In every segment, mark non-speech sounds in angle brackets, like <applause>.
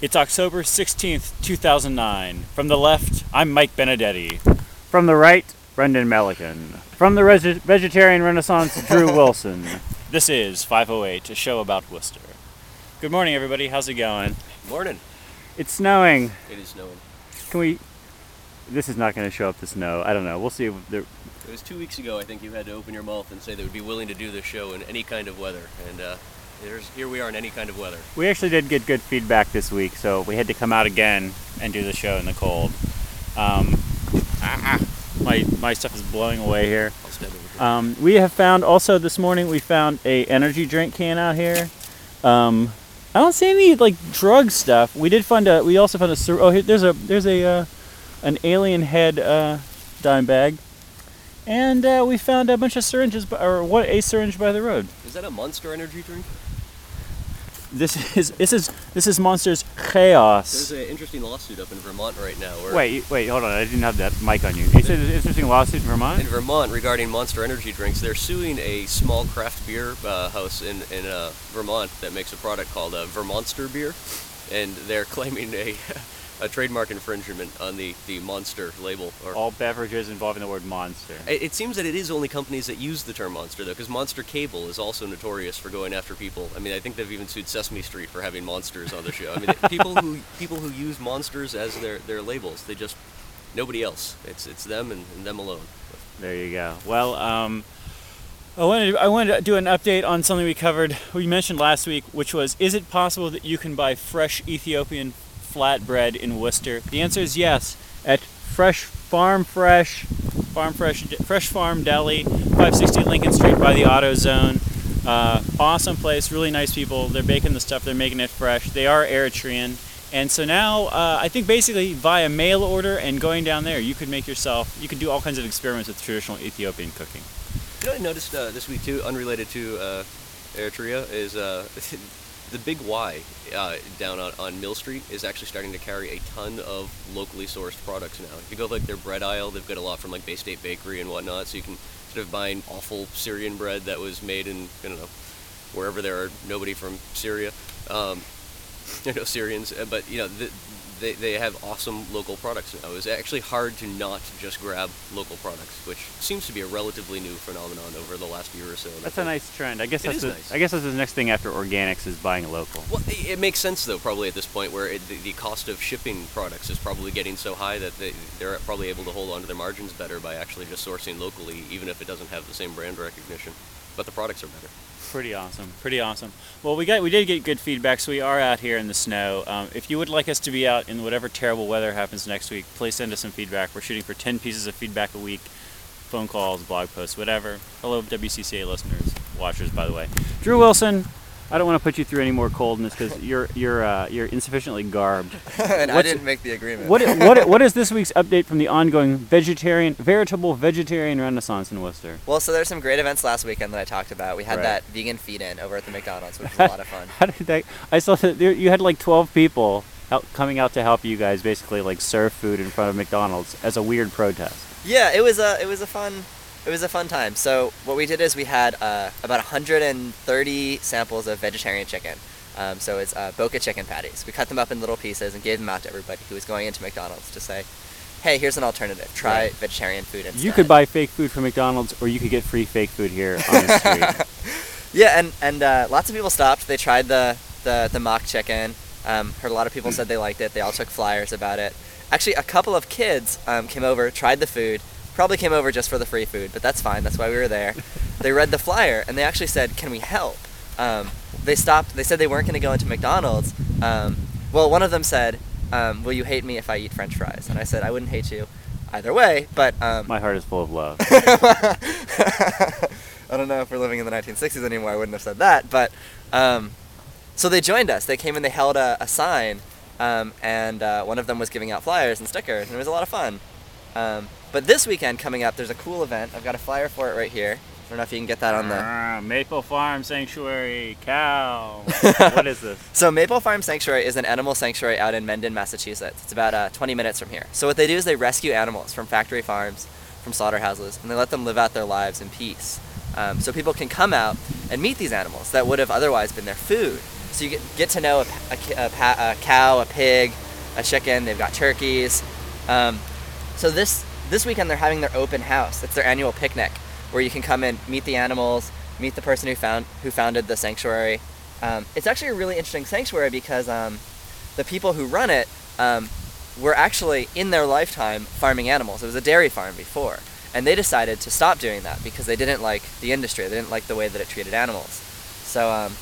It's October 16th, 2009. From the left, I'm Mike Benedetti. From the right, Brendan Melican. From the Reg- Vegetarian Renaissance, Drew <laughs> Wilson. This is 508, a show about Worcester. Good morning, everybody. How's it going? Morning. It's snowing. It is snowing. Can we. This is not going to show up the snow. I don't know. We'll see. If there... It was two weeks ago, I think you had to open your mouth and say they would be willing to do this show in any kind of weather. And uh, there's, here we are in any kind of weather. We actually did get good feedback this week, so we had to come out again and do the show in the cold. Um, ah, my, my stuff is blowing away here. I'll stand over here. Um, we have found also this morning we found a energy drink can out here. Um, I don't see any like drug stuff. We did find a. We also found a. Oh, here, there's a there's a uh, an alien head uh, dime bag, and uh, we found a bunch of syringes, or what a syringe by the road. is that a Monster Energy drink? This is this is this is Monsters Chaos. There's an interesting lawsuit up in Vermont right now. Where Wait, wait, hold on. I didn't have that mic on you. You said an interesting lawsuit in Vermont. In Vermont, regarding Monster Energy drinks, they're suing a small craft beer uh, house in in uh, Vermont that makes a product called uh, Vermonster beer, and they're <laughs> claiming a a trademark infringement on the the Monster label. Or All beverages involving the word monster. It it seems that it is only companies that use the term monster, though, because Monster Cable is also notorious for going after people. I mean, I think they've even sued Sesame Street for having monsters on the show. I mean, <laughs> people who people who use monsters as their, their labels, they just nobody else. It's it's them and, and them alone. There you go. Well, um, I wanted I wanted to do an update on something we covered. We mentioned last week, which was: Is it possible that you can buy fresh Ethiopian flatbread in Worcester? The answer is yes. At Fresh Farm Fresh, Farm Fresh, Fresh Farm Deli, 560 Lincoln Street by the AutoZone. Uh, awesome place, really nice people. They're baking the stuff. They're making it fresh. They are Eritrean. And so now, uh, I think basically via mail order and going down there, you could make yourself, you could do all kinds of experiments with traditional Ethiopian cooking. You know, I noticed uh, this week too, unrelated to uh, Eritrea, is uh, <laughs> the Big Y uh, down on, on Mill Street is actually starting to carry a ton of locally sourced products now. If you go like their bread aisle, they've got a lot from like Bay State Bakery and whatnot, so you can sort of buy an awful Syrian bread that was made in I don't know wherever there are nobody from Syria. Um, <laughs> you know Syrians, uh, but you know the, they, they have awesome local products now. It's actually hard to not just grab local products, which seems to be a relatively new phenomenon over the last year or so. That's a nice trend. I guess It that's is the, nice. I guess that's the next thing after organics is buying local. Well, it it makes sense though, probably at this point where it, the, the cost of shipping products is probably getting so high that they, they're probably able to hold on to their margins better by actually just sourcing locally, even if it doesn't have the same brand recognition. But the products are better. Pretty awesome. Pretty awesome. Well, we got we did get good feedback, so we are out here in the snow. Um, if you would like us to be out in whatever terrible weather happens next week, please send us some feedback. We're shooting for 10 pieces of feedback a week, phone calls, blog posts, whatever. Hello, WCCA listeners, watchers, by the way. Drew Wilson. I don't want to put you through any more coldness because you're you're uh, you're insufficiently garbed. <laughs> and I didn't make the agreement. What <laughs> what what is this week's update from the ongoing vegetarian, veritable vegetarian renaissance in Worcester? Well, so there's some great events last weekend that I talked about. We had Right. that vegan feed-in over at the McDonald's, which was a lot of fun. <laughs> How did that? I saw that there, you had like 12 people out, coming out to help you guys basically like serve food in front of McDonald's as a weird protest. Yeah, it was a it was a fun it was a fun time. So what we did is we had uh, about 130 samples of vegetarian chicken. Um, so it's uh, Boca chicken patties. We cut them up in little pieces and gave them out to everybody who was going into McDonald's to say, "Hey, here's an alternative. Try Right. vegetarian food instead." You could buy fake food from McDonald's, or you could get free fake food here on the <laughs> street. Yeah, and and uh, lots of people stopped. They tried the the, the mock chicken. Um, heard a lot of people said they liked it. They all took flyers about it. Actually, a couple of kids um, came over, tried the food. Probably came over just for the free food, but that's fine. That's why we were there. they read the flyer and they actually said, "Can we help?" Um, they stopped. They said they weren't going to go into McDonald's. Um, well, one of them said, um, "Will you hate me if I eat French fries?" And I said, "I wouldn't hate you either way, but." Um, My heart is full of love. <laughs> I don't know if we're living in the 1960s anymore. I wouldn't have said that, but um, so they joined us. They came and they held a, a sign, um, and uh, one of them was giving out flyers and stickers, and it was a lot of fun. Um, but this weekend coming up, there's a cool event. I've got a flyer for it right here. I don't know if you can get that on the. Ah, Maple Farm Sanctuary cow. <laughs> what is this? So Maple Farm Sanctuary is an animal sanctuary out in Mendon, Massachusetts. It's about uh, 20 minutes from here. So what they do is they rescue animals from factory farms, from slaughterhouses, and they let them live out their lives in peace. Um, so people can come out and meet these animals that would have otherwise been their food. so you get, get to know a, a a a cow, a pig, a chicken. They've got turkeys. Um, so this this weekend they're having their open house. It's their annual picnic where you can come and meet the animals, meet the person who found who founded the sanctuary. Um, it's actually a really interesting sanctuary because um, the people who run it um, were actually in their lifetime farming animals. It was a dairy farm before, and they decided to stop doing that because they didn't like the industry. They didn't like the way that it treated animals. So um,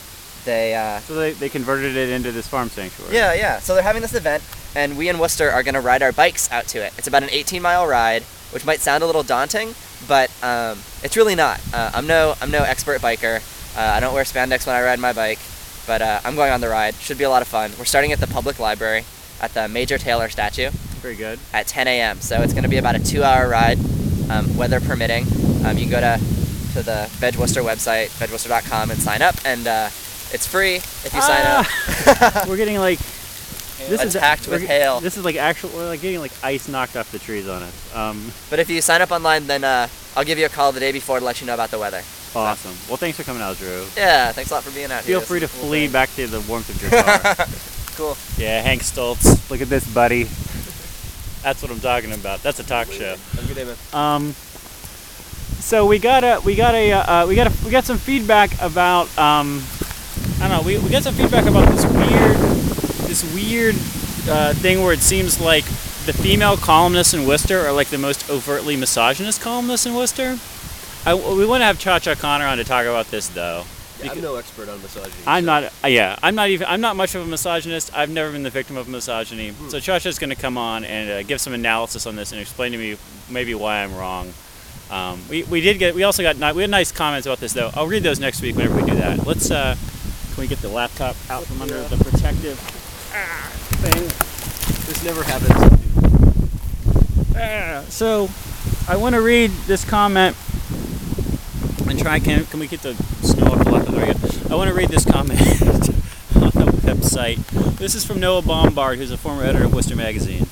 they uh, So they, they converted it into this farm sanctuary. yeah, yeah. So they're having this event, and we in Worcester are going to ride our bikes out to it. It's about an 18 mile ride, which might sound a little daunting, but um, it's really not. Uh, I'm no I'm no expert biker. Uh, I don't wear spandex when I ride my bike, but uh, I'm going on the ride. Should be a lot of fun. We're starting at the public library at the Major Taylor statue Very good. at 10 a.m. So it's going to be about a two-hour ride, um, weather permitting. Um, you can go to to the Veg Worcester website, vegworcester.com, and sign up, and uh, it's free if you sign up. <laughs> We're getting like this is Attacked we're with hail. This is like actual. We're like getting like ice knocked off the trees on us. Um, But if you sign up online, then uh, I'll give you a call the day before to let you know about the weather. awesome. Well, thanks for coming out, Drew. Yeah, thanks a lot for being out here. Feel free to cool flee thing. back to the warmth of your car. <laughs> Cool. yeah, Hank Stoltz. Look at this, buddy. That's what I'm talking about. That's a talk show. Have a good day, man. Um, so we got a we got a uh, we got a we got some feedback about um, I don't know we, we got some feedback about this weird this weird uh, thing where it seems like the female columnists in Worcester are like the most overtly misogynist columnists in Worcester. I, we want to have Cha Cha Connor on to talk about this though. Yeah, I'm no expert on misogyny. I'm so- not. Uh, yeah, I'm not even. I'm not much of a misogynist. I've never been the victim of misogyny. So Chacha's going to come on and uh, give some analysis on this and explain to me maybe why I'm wrong. Um, we, we did get. We also got. We had nice comments about this though. I'll read those next week whenever we do that. Let's. Uh, can we get the laptop out from under the protective thing? This never happens. Ah, so, I want to read this comment and try. Can can we get the snow off the left? There. I want to read this comment <laughs> on the website. This is from Noah Bombard, who's a former editor of Worcester Magazine.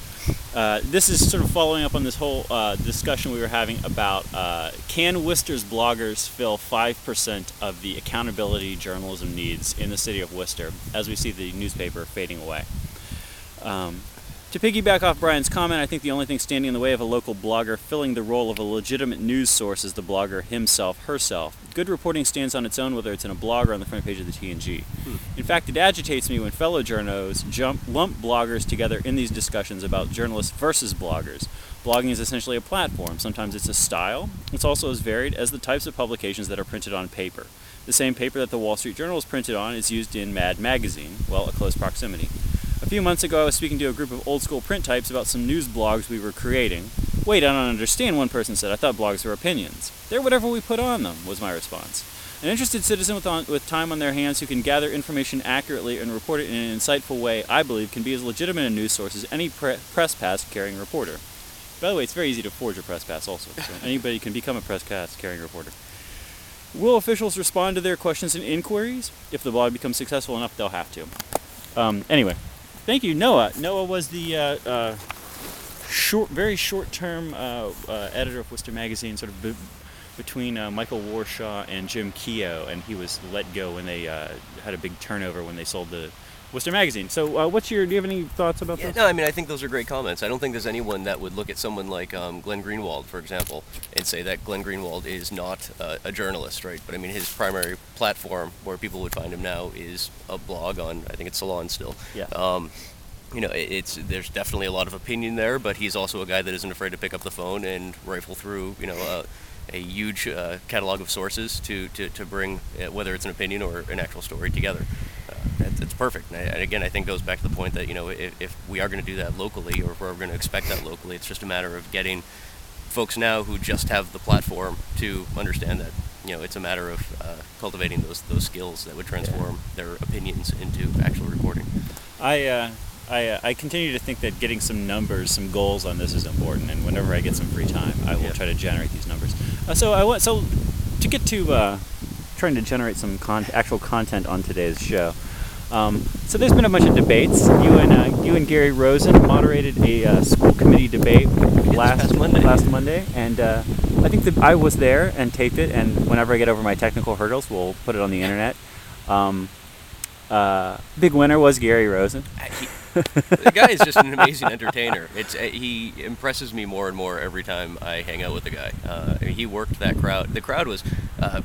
Uh, this is sort of following up on this whole uh, discussion we were having about uh, can Worcester's bloggers fill 5% of the accountability journalism needs in the city of Worcester as we see the newspaper fading away. Um, to piggyback off Brian's comment, I think the only thing standing in the way of a local blogger filling the role of a legitimate news source is the blogger himself, herself. Good reporting stands on its own whether it's in a blog or on the front page of the T&G. In fact, it agitates me when fellow journos jump, lump bloggers together in these discussions about journalists versus bloggers. Blogging is essentially a platform. Sometimes it's a style. It's also as varied as the types of publications that are printed on paper. The same paper that the Wall Street Journal is printed on is used in Mad Magazine, well, a close proximity. A few months ago, I was speaking to a group of old school print types about some news blogs we were creating. Wait, I don't understand, one person said. I thought blogs were opinions. They're whatever we put on them, was my response. An interested citizen with, on, with time on their hands who can gather information accurately and report it in an insightful way, I believe, can be as legitimate a news source as any pre- press pass carrying reporter. By the way, it's very easy to forge a press pass, also. So <laughs> anybody can become a press pass carrying reporter. Will officials respond to their questions and inquiries? If the blog becomes successful enough, they'll have to. Um, anyway, thank you, Noah. Noah was the uh, uh, short, very short-term uh, uh, editor of Worcester Magazine, sort of be- between uh, Michael Warshaw and Jim Keogh, and he was let go when they uh, had a big turnover when they sold the Worcester Magazine. So, uh, what's your? Do you have any thoughts about Yeah, this? no, I mean, I think those are great comments. I don't think there's anyone that would look at someone like um, Glenn Greenwald, for example, and say that Glenn Greenwald is not uh, a journalist, right? But I mean, his primary platform where people would find him now is a blog on, I think it's Salon still. Yeah. Um, you know, it's there's definitely a lot of opinion there, but he's also a guy that isn't afraid to pick up the phone and rifle through, you know, a, a huge uh, catalog of sources to, to, to bring uh, whether it's an opinion or an actual story together. Uh, it's, it's perfect. And, again, I think goes back to the point that you know if, if we are going to do that locally, or if we're going to expect that locally, it's just a matter of getting folks now who just have the platform to understand that you know it's a matter of uh, cultivating those those skills that would transform their opinions into actual reporting. I uh, I, uh, I continue to think that getting some numbers, some goals on this is important, and whenever I get some free time, I will Yeah. try to generate these numbers. Uh, so I want so to get to uh, trying to generate some con- actual content on today's show. Um, so there's been a bunch of debates. You and uh, you and Gary Rosen moderated a uh, school committee debate last Monday. last Monday, and uh, I think that I was there and taped it. And whenever I get over my technical hurdles, we'll put it on the internet. Um, Uh, big winner was Gary Rosen. He, <laughs> the guy is just an amazing entertainer. It's uh, he impresses me more and more every time I hang out with the guy. Uh, he worked that crowd. The crowd was uh,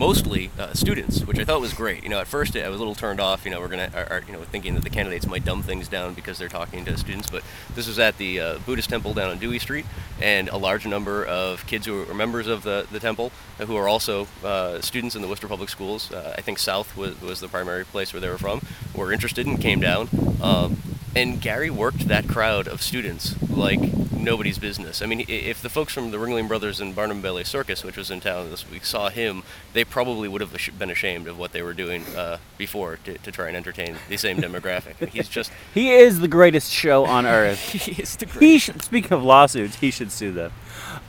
mostly uh, students, which I thought was great. You know, at first I was a little turned off. You know, we're gonna, are, are, you know, thinking that the candidates might dumb things down because they're talking to students. But this was at the uh, Buddhist temple down on Dewey Street, and a large number of kids who are members of the, the temple, uh, who are also uh, students in the Worcester Public Schools. Uh, I think South was, was the primary place where they were from. Were interested and came down. Um, and Gary worked that crowd of students like nobody's business. I mean, if the folks from the Ringling Brothers and Barnum Bailey Circus, which was in town this week, saw him, they probably would have been ashamed of what they were doing uh, before to, to, try and entertain the same <laughs> demographic. he's just he is the greatest show on earth. <laughs> he is the greatest. He should, speaking of lawsuits, he should sue them.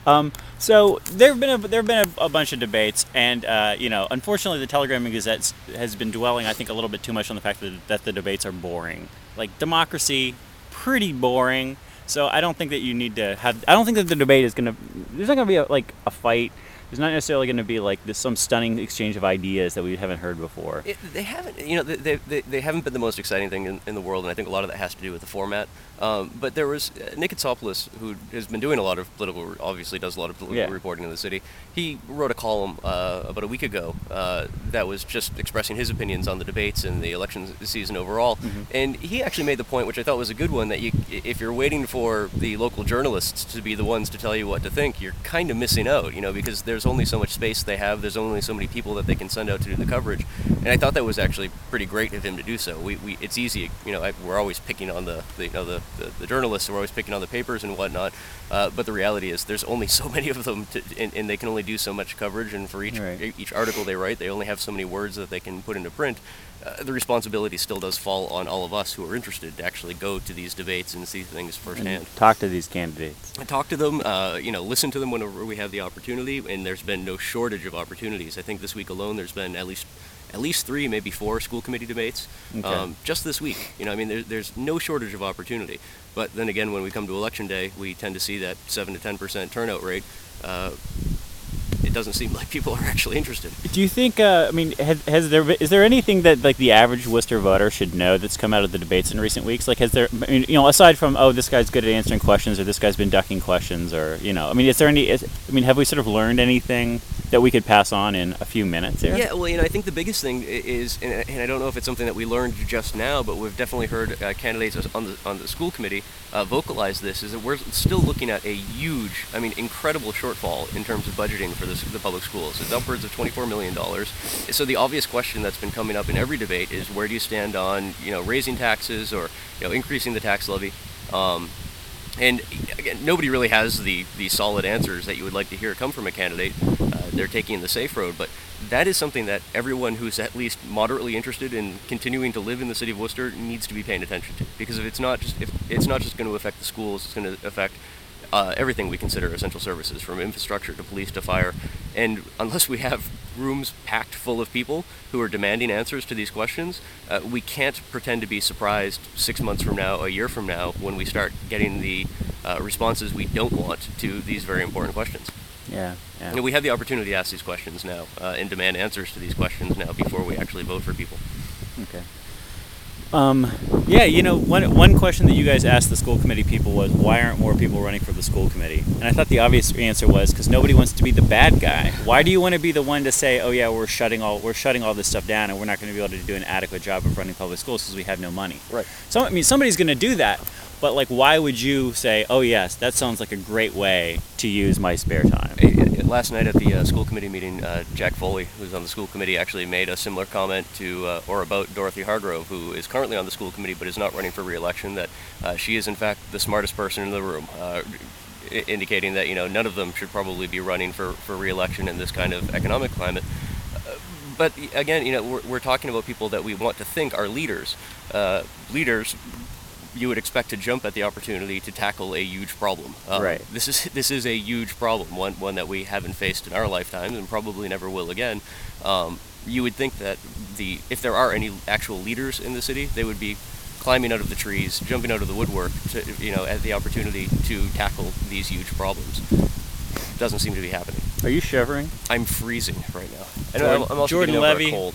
Um, so there have been a, there have been a, a bunch of debates, and uh, you know, unfortunately, the Telegram and Gazette has been dwelling, I think, a little bit too much on the fact that, that the debates are boring. Like democracy, pretty boring. So I don't think that you need to have. I don't think that the debate is gonna. There's not gonna be a, like a fight there's not necessarily going to be like this some stunning exchange of ideas that we haven't heard before. It, they haven't, you know, they, they, they haven't been the most exciting thing in, in the world, and I think a lot of that has to do with the format. Um, but there was uh, Nick Kotsopoulos, who has been doing a lot of political, obviously does a lot of political yeah. reporting in the city. He wrote a column uh, about a week ago uh, that was just expressing his opinions on the debates and the election season overall. Mm-hmm. And he actually made the point, which I thought was a good one, that you, if you're waiting for the local journalists to be the ones to tell you what to think, you're kind of missing out, you know, because there's only so much space they have. There's only so many people that they can send out to do the coverage. And I thought that was actually pretty great of him to do so. We, we it's easy, you know, I, we're always picking on the, the you know the the, the journalists are always picking on the papers and whatnot. Uh, but the reality is, there's only so <laughs> many of them, to, and, and, they can only do so much coverage. And for each right. each article they write, they only have so many words that they can put into print. Uh, the responsibility still does fall on all of us who are interested to actually go to these debates and see things firsthand. And talk to these candidates. And talk to them. Uh, you know, listen to them whenever we have the opportunity. And there's been no shortage of opportunities. I think this week alone, there's been at least at least three, maybe four school committee debates okay. um, just this week. You know, I mean, there, there's no shortage of opportunity. But then again, when we come to election day, we tend to see that seven to ten percent turnout rate. Uh, it doesn't seem like people are actually interested. Do you think? Uh, I mean, has, has there been, is there anything that like the average Worcester voter should know that's come out of the debates in recent weeks? Like, has there? I mean, you know, aside from oh, this guy's good at answering questions, or this guy's been ducking questions, or you know, I mean, is there any? Is, I mean, have we sort of learned anything that we could pass on in a few minutes here? Yeah, well, you know, I think the biggest thing is, and I don't know if it's something that we learned just now, but we've definitely heard uh, candidates on the on the school committee uh, vocalize this. Is that we're still looking at a huge, I mean, incredible shortfall in terms of budgeting for this, the public schools. It's upwards of $24 million. So the obvious question that's been coming up in every debate is where do you stand on, you know, raising taxes or, you know, increasing the tax levy? Um, and again, nobody really has the, the solid answers that you would like to hear come from a candidate. Uh, they're taking the safe road, but that is something that everyone who's at least moderately interested in continuing to live in the city of Worcester needs to be paying attention to. Because if it's not just if it's not just going to affect the schools, it's going to affect uh, everything we consider essential services, from infrastructure to police to fire. And unless we have rooms packed full of people who are demanding answers to these questions, uh, we can't pretend to be surprised six months from now, a year from now, when we start getting the uh, responses we don't want to these very important questions. Yeah, yeah. You know, we have the opportunity to ask these questions now uh, and demand answers to these questions now before we actually vote for people. Okay. Um, yeah, you know, one, one question that you guys asked the school committee people was, why aren't more people running for the school committee? And I thought the obvious answer was because nobody wants to be the bad guy. Why do you want to be the one to say, oh yeah, we're shutting all we're shutting all this stuff down and we're not going to be able to do an adequate job of running public schools because we have no money? Right. So I mean, somebody's going to do that, but like, why would you say, oh yes, that sounds like a great way to use my spare time? last night at the uh, school committee meeting, uh, Jack Foley, who's on the school committee, actually made a similar comment to uh, or about Dorothy Hargrove, who is currently on the school committee but is not running for re-election. That uh, she is in fact the smartest person in the room, uh, indicating that you know none of them should probably be running for for re-election in this kind of economic climate. Uh, but again, you know, we're, we're talking about people that we want to think are leaders. leaders you would expect to jump at the opportunity to tackle a huge problem. Um, right. This is <laughs> this is a huge problem, one one that we haven't faced in our lifetimes and probably never will again. Um, you would think that the if there are any actual leaders in the city, they would be climbing out of the trees, jumping out of the woodwork, to, you know, at the opportunity to tackle these huge problems. Doesn't seem to be happening. Are you shivering? I'm freezing right now. I know, I'm, I'm also Jordan Levy. cold.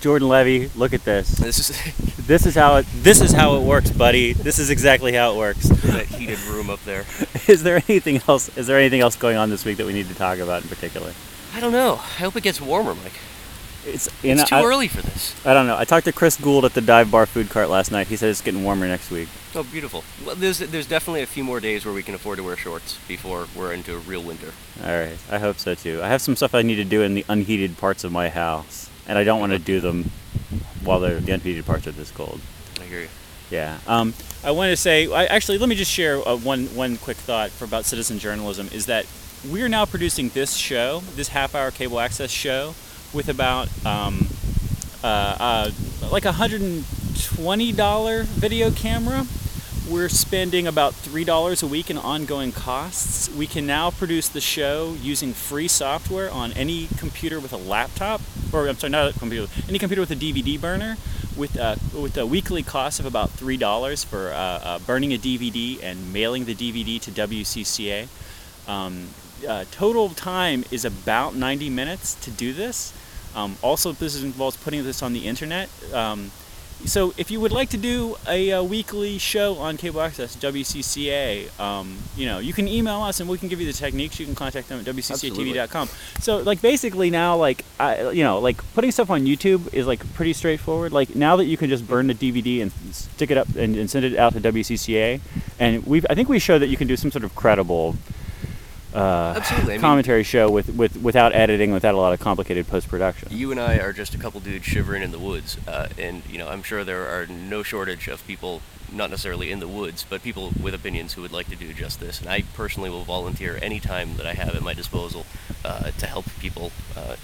Jordan Levy, look at this. This is <laughs> This is how it. This is how it works, buddy. This is exactly how it works. that heated room up there. <laughs> Is there anything else? Is there anything else going on this week that we need to talk about in particular? I don't know. I hope it gets warmer, Mike. It's you It's know, too I, early for this. I don't know. I talked to Chris Gould at the dive bar food cart last night. He said it's getting warmer next week. Oh, beautiful. Well, there's there's definitely a few more days where we can afford to wear shorts before we're into a real winter. All right, I hope so too. I have some stuff I need to do in the unheated parts of my house, and I don't want to do them while the the unheated parts are this cold. I hear you. Yeah. Um, I want to say, I, actually, let me just share uh, one one quick thought for about citizen journalism. Is that we are now producing this show, this half-hour cable access show, with about um, uh, uh, like a hundred and twenty dollar video camera. We're spending about three dollars a week in ongoing costs. We can now produce the show using free software on any computer with a laptop, or I'm sorry, not a computer, any computer with a DVD burner, with a, with a weekly cost of about three dollars for uh, uh, burning a DVD and mailing the DVD to WCCA. Um, uh, total time is about 90 minutes to do this. Um, also, this involves putting this on the internet. Um, so, if you would like to do a, uh weekly show on cable access, WCCA, um, you know, you can email us and we can give you the techniques. You can contact them at WCCATV.com. So, like, basically now, like, I, you know, like putting stuff on YouTube is like pretty straightforward. Like now that you can just burn the DVD and stick it up and, and send it out to WCCA, and we, have I think we showed that you can do some sort of credible uh, I mean- commentary show with, with without editing, without a lot of complicated post production. You and I are just a couple dudes shivering in the woods, uh, and you know I'm sure there are no shortage of people, not necessarily in the woods, but people with opinions who would like to do just this. And I personally will volunteer any time that I have at my disposal uh, to help people uh,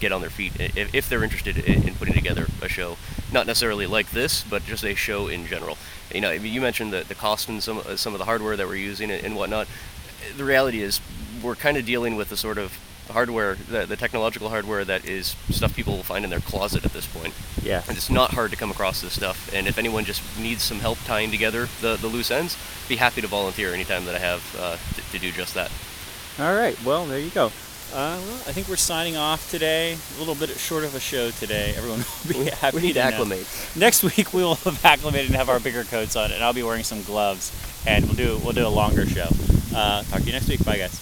get on their feet if, if they're interested in, in putting together a show, not necessarily like this, but just a show in general. You know, you mentioned the, the cost and some uh, some of the hardware that we're using and, and whatnot. The reality is, we're kind of dealing with the sort of hardware, the, the technological hardware that is stuff people will find in their closet at this point. Yeah. And it's not hard to come across this stuff. And if anyone just needs some help tying together the, the loose ends, be happy to volunteer anytime that I have uh, to, to do just that. All right. Well, there you go. Uh, well, I think we're signing off today. A little bit short of a show today. Everyone <laughs> will be happy. we need to know. acclimate. Next <laughs> week we will have acclimated and have our bigger coats on, and I'll be wearing some gloves, and we'll do we'll do a longer show. Uh, talk to you next week. Bye, guys.